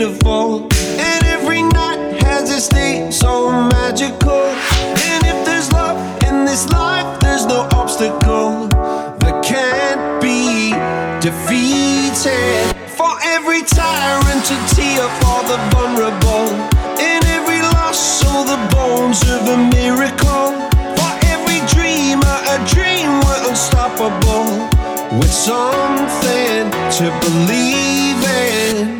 beautiful. And every night has its day so magical. And if there's love in this life, there's no obstacle that can't be defeated. For every tyrant to tear for the vulnerable. In every loss, so the bones of a miracle. For every dreamer, a dream we're unstoppable. With something to believe in.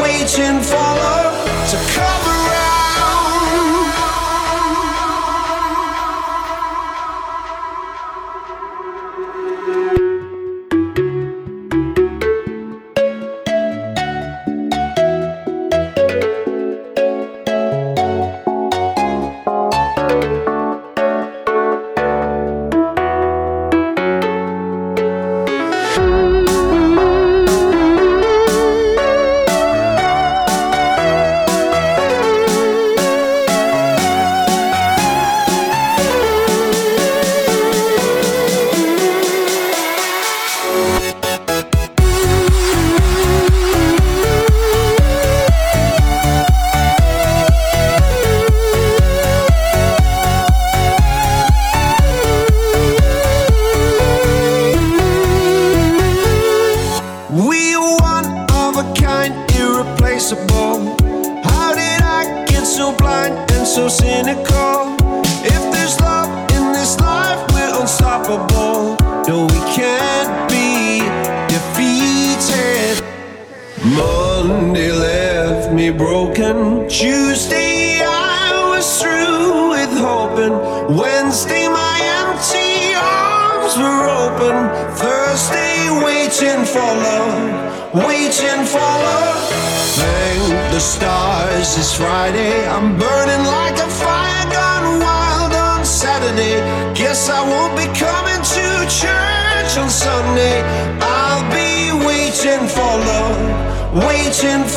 waiting for love to come love,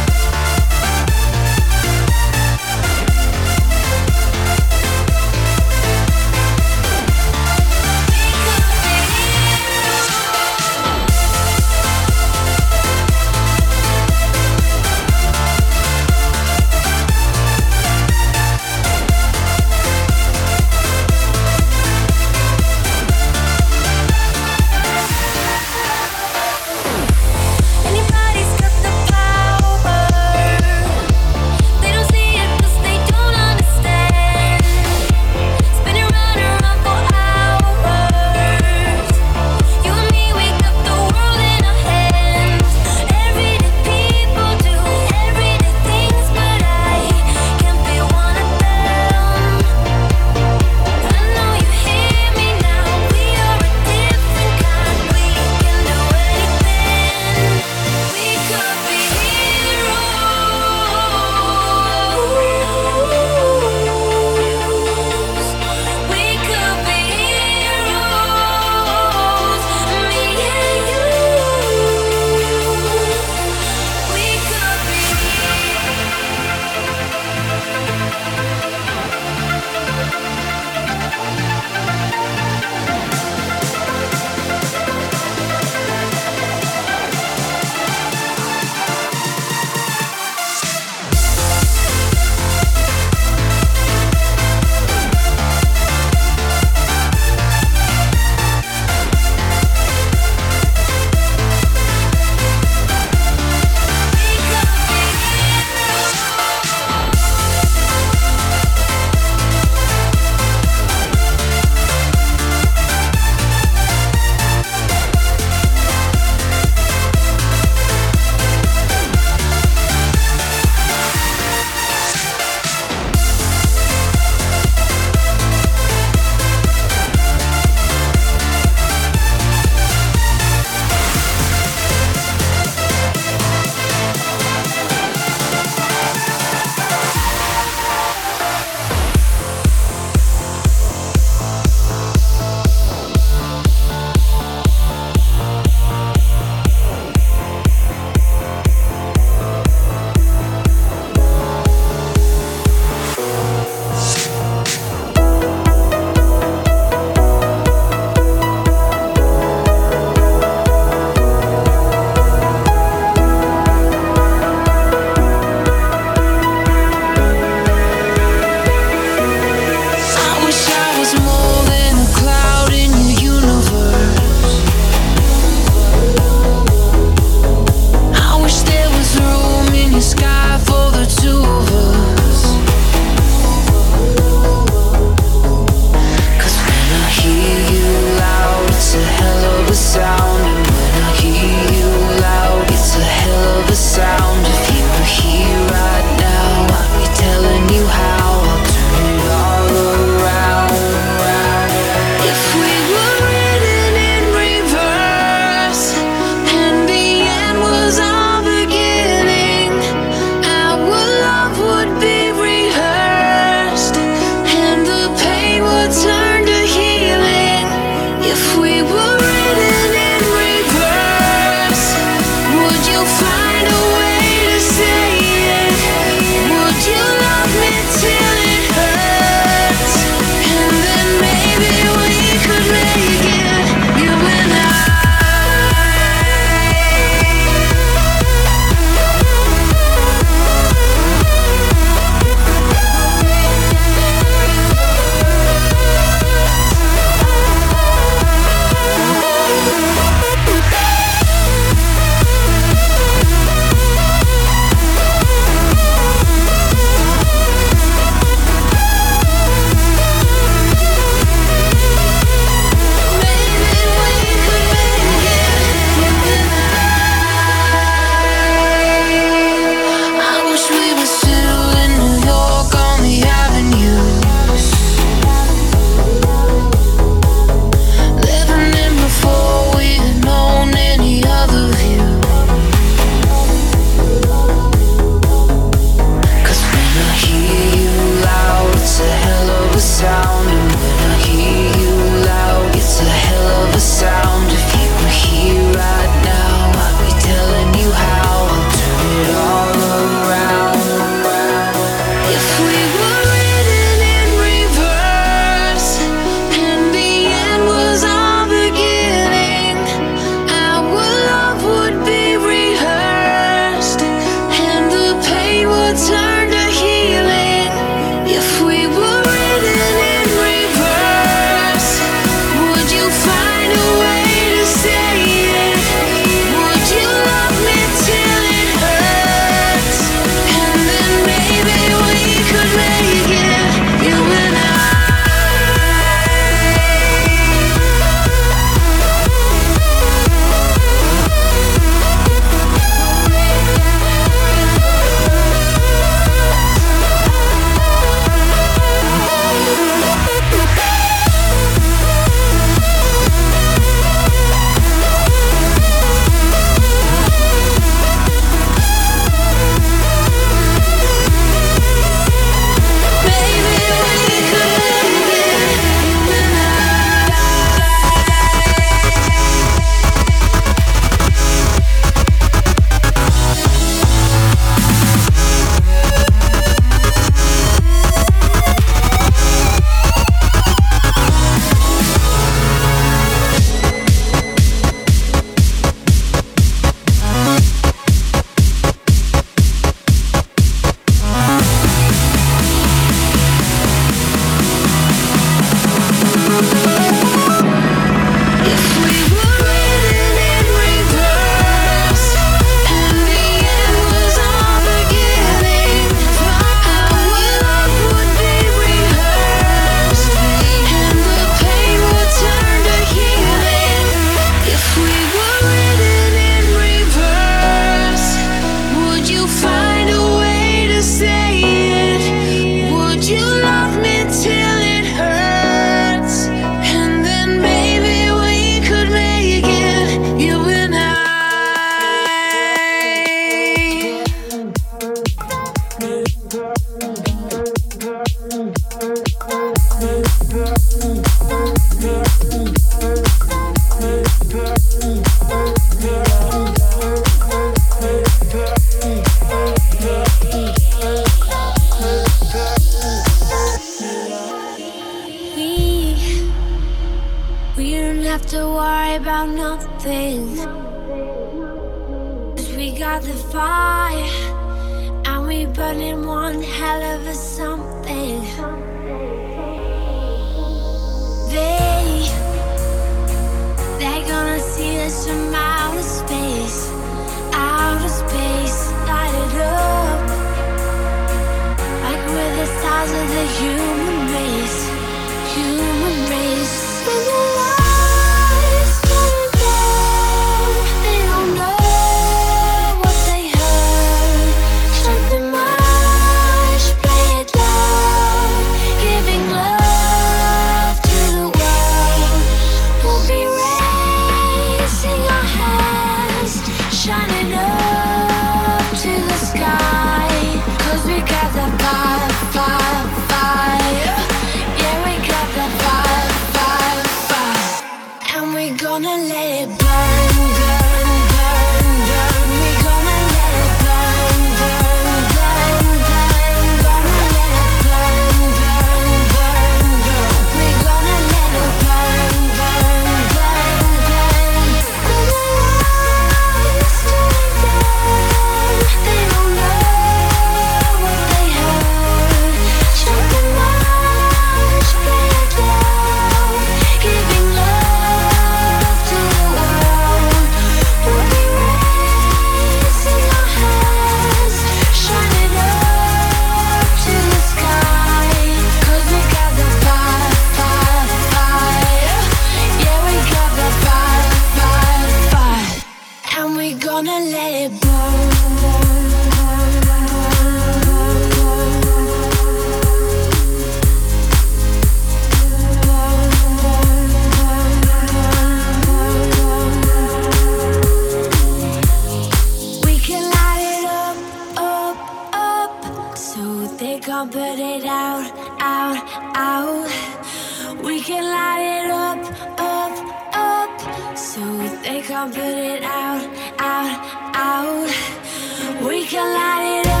put it out, out, out. We can light it up.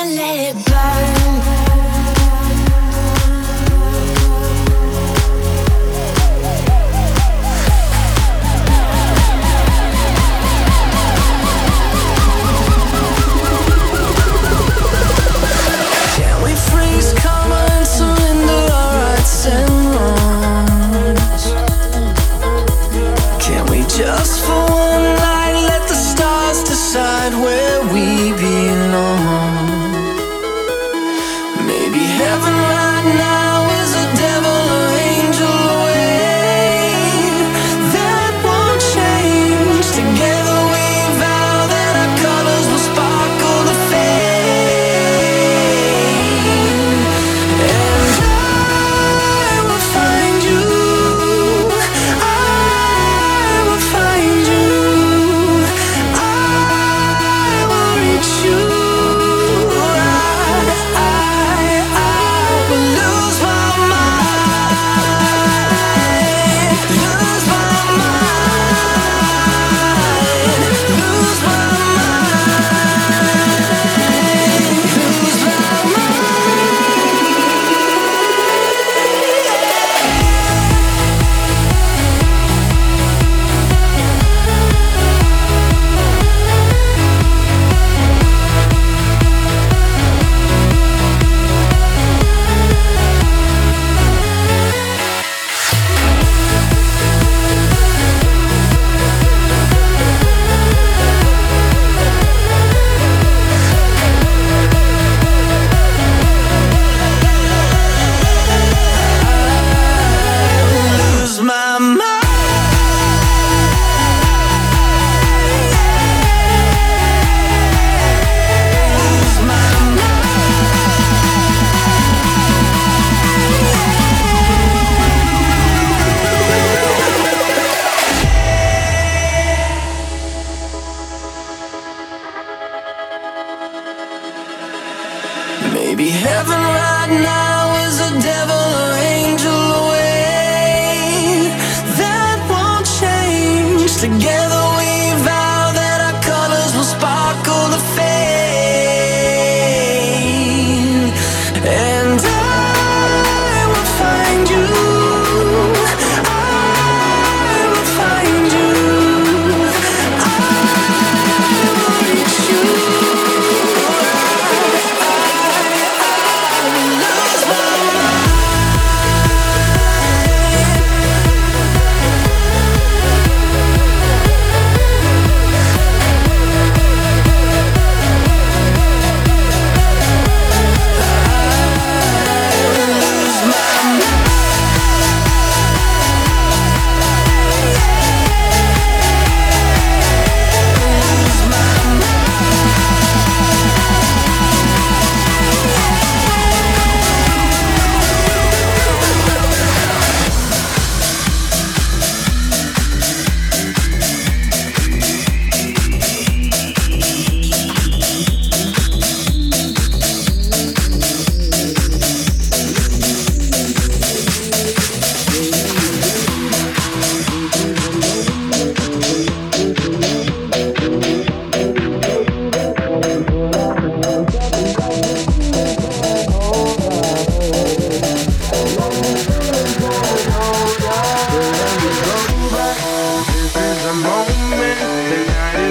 and let it burn.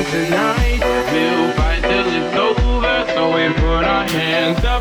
We'll fight till it's over, so we put our hands up.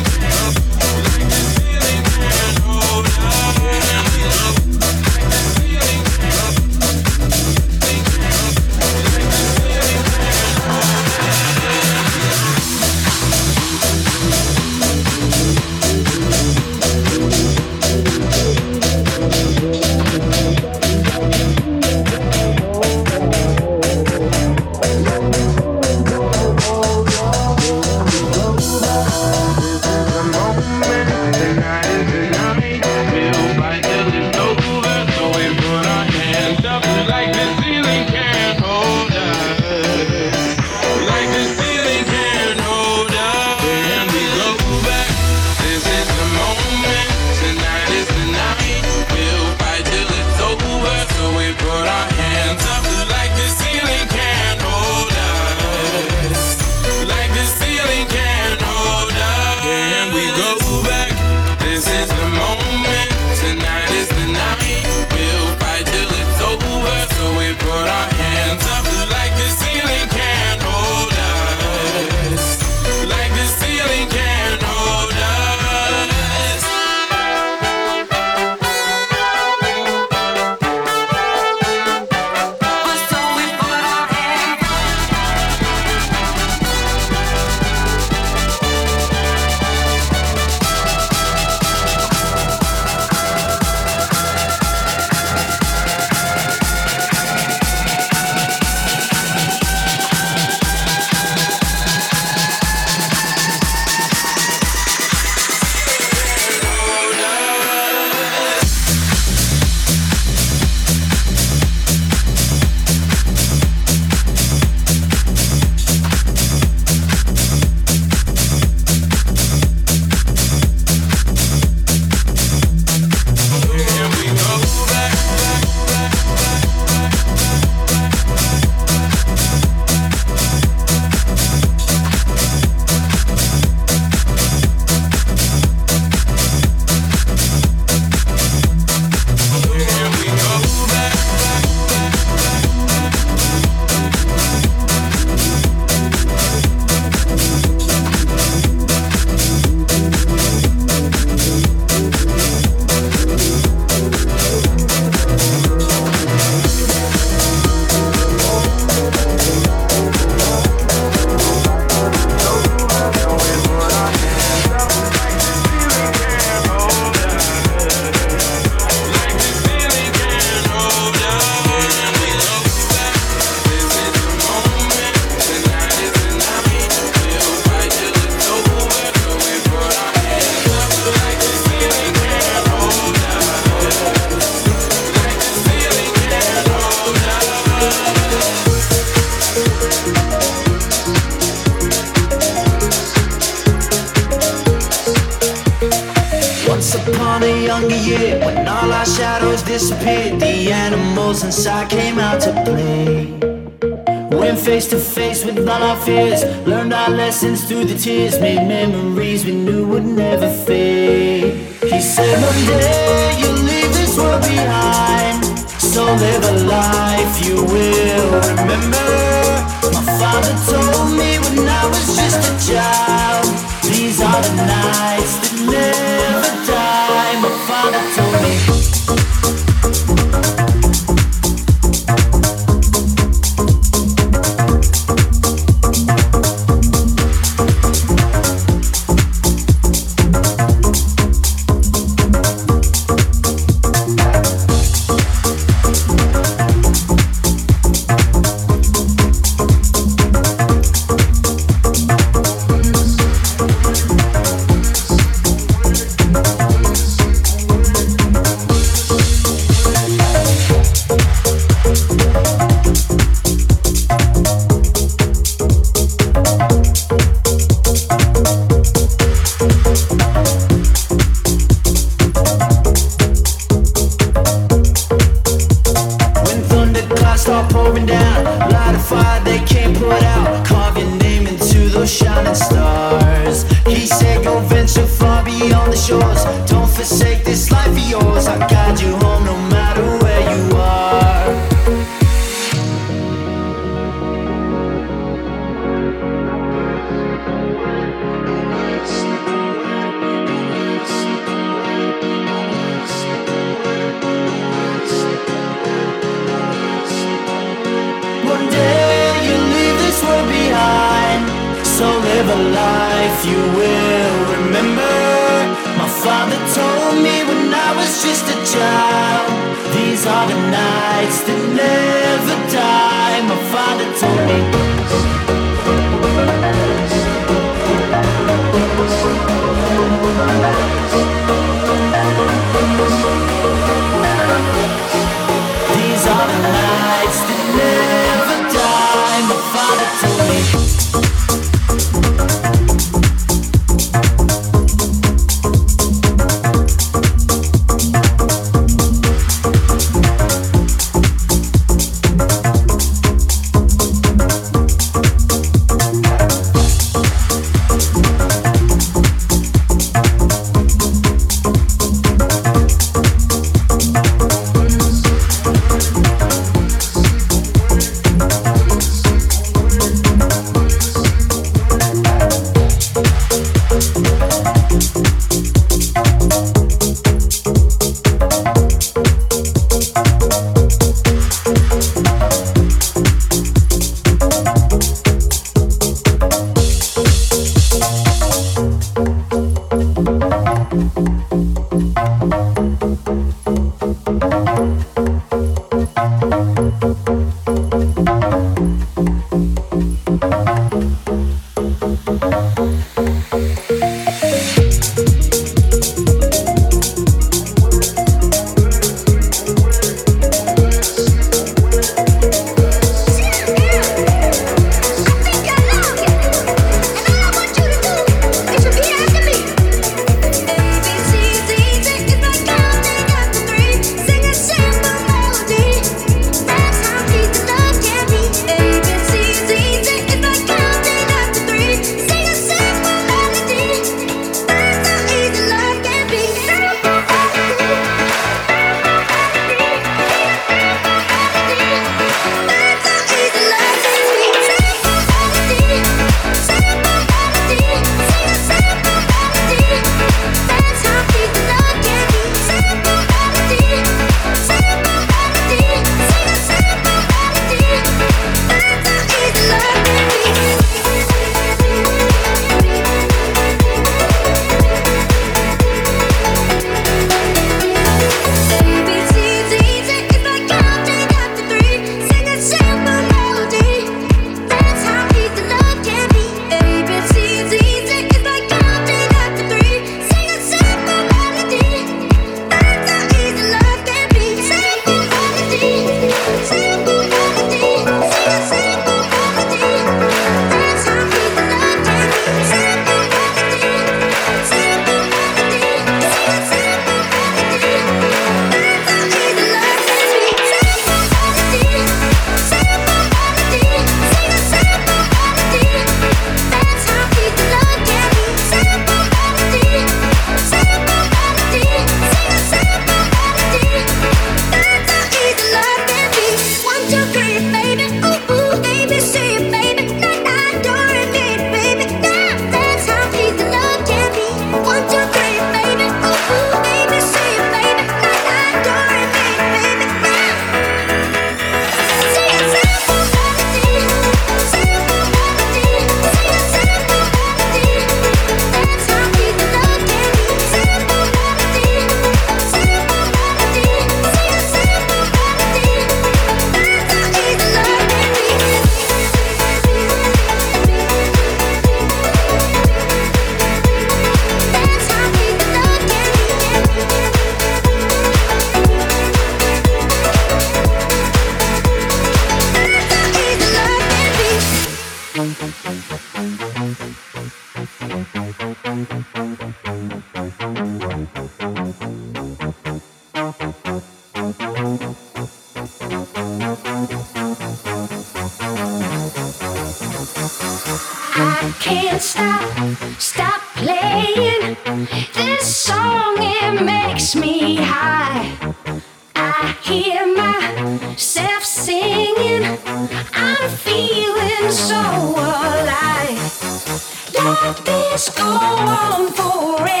Can't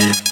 play